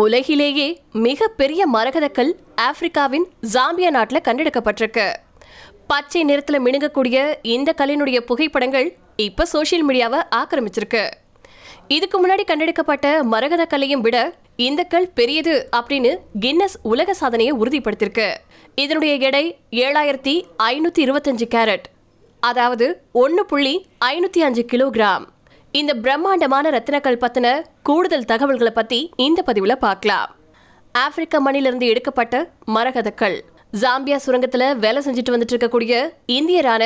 உலகிலேயே மிகப்பெரிய மரகதக்கல் ஆப்பிரிக்காவின் ஜாம்பியா நாட்டில் கண்டெடுக்கப்பட்டிருக்கு. பச்சை நிறத்தில் மினுங்கக்கூடிய இந்த கல்லினுடைய புகைப்படங்கள் இப்போ சோஷியல் மீடியாவை ஆக்கிரமிச்சிருக்கு. இதுக்கு முன்னாடி கண்டெடுக்கப்பட்ட மரகத கல்லையும் விட இந்த கல் பெரியது அப்படின்னு கின்னஸ் உலக சாதனையை உறுதிப்படுத்திருக்கு. இதனுடைய எடை ஏழாயிரத்தி ஐநூற்றி இருபத்தஞ்சு கேரட் அதாவது ஒன்று புள்ளி ஐநூற்றி அஞ்சு கிலோகிராம். இந்த பிரம்மாண்டமான ரத்தினக்கள் பத்தின கூடுதல் தகவல்களை பத்தி இந்த பதிவுல பார்க்கலாம். ஆப்பிரிக்க மண்ணிலிருந்து எடுக்கப்பட்ட மரகதக்கள் ஜாம்பியா சுரங்கத்துல வேலை செஞ்சுட்டு வந்துட்டு இருக்கக்கூடிய இந்தியரான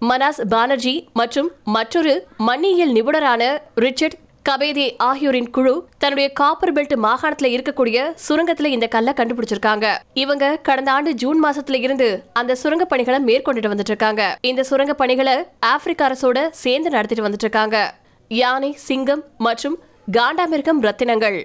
மனாஸ் பானர்ஜி மற்றும் மற்றொரு மண்ணியல் நிபுணரான ரிச்சர்ட் கபேதே ஆகியோரின் குழு தன்னுடைய காப்பர் பெல்ட் மாகாணத்துல இருக்கக்கூடிய சுரங்கத்துல இந்த கல்லை கண்டுபிடிச்சிருக்காங்க. இவங்க கடந்த ஆண்டு ஜூன் மாசத்துல இருந்து அந்த சுரங்க பணிகளை மேற்கொண்டுட்டு வந்துட்டு இருக்காங்க. இந்த சுரங்க பணிகளை ஆப்பிரிக்க அரசோட சேர்ந்து நடத்திட்டு வந்துட்டு இருக்காங்க. யானை சிங்கம் மற்றும் காண்டாமிருகம் ரத்தினங்கள்.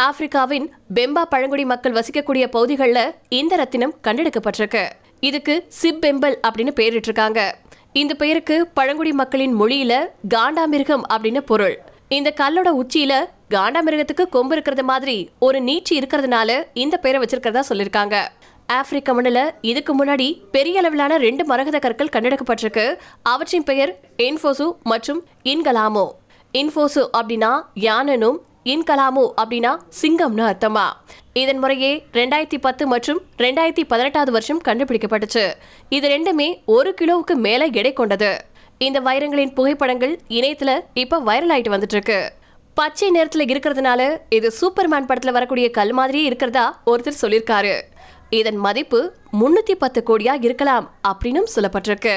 ஆப்பிரிக்காவின் பெம்பா பழங்குடி மக்கள் வசிக்கக்கூடிய பகுதிகளில் இந்த ரத்தினம் கண்டெடுக்கப்பட்டிருக்கு. இதுக்கு சிப்பெம்பல் அப்படின்னு பெயரிட்டிருக்காங்க இந்த பெயருக்கு பழங்குடி மக்களின் மொழியில காண்டாமிருகம் அப்படின்னு பொருள். இந்த கல்லோட உச்சியில காண்டாமிருகத்துக்கு கொம்பு இருக்கிறது மாதிரி ஒரு நீச்சி இருக்கிறதுனால இந்த பெயரை வச்சிருக்கிறதா சொல்லியிருக்காங்க ஆப்பிரிக்க மண்ணில் இதுக்கு முன்னாடி பெரிய அளவிலான ரெண்டு மரகத கற்கள் கண்டெடுக்கப்பட்டிருக்கு. அவற்றின் பெயர் இன்ஃபோசு மற்றும் இன்கலாமோ. இன்ஃபோசு அப்படின்னா யானனும் இன்கலாமோ அப்படின்னா சிங்கம்னு அர்த்தமா? இதன் முறையே ரெண்டாயிரத்தி பத்து மற்றும் ரெண்டாயிரத்தி பதினெட்டாவது வருஷம் கண்டுபிடிக்கப்பட்டுச்சு. இது ரெண்டுமே ஒரு கிலோவுக்கு மேலே எடை கொண்டது. இந்த வைரங்களின் புகைப்படங்கள் இணையத்துல இப்போ வைரல் ஆயிட்டு வந்துட்டு இருக்கு பச்சை நிறத்துல இருக்கிறதுனால இது சூப்பர்மேன் படத்துல வரக்கூடிய கல் மாதிரியே இருக்கிறதா ஒருத்தர் சொல்லியிருக்காரு. இதன் மதிப்பு முன்னூத்தி பத்து கோடியா இருக்கலாம் அப்படின்னும் சொல்லப்பட்டிருக்கு.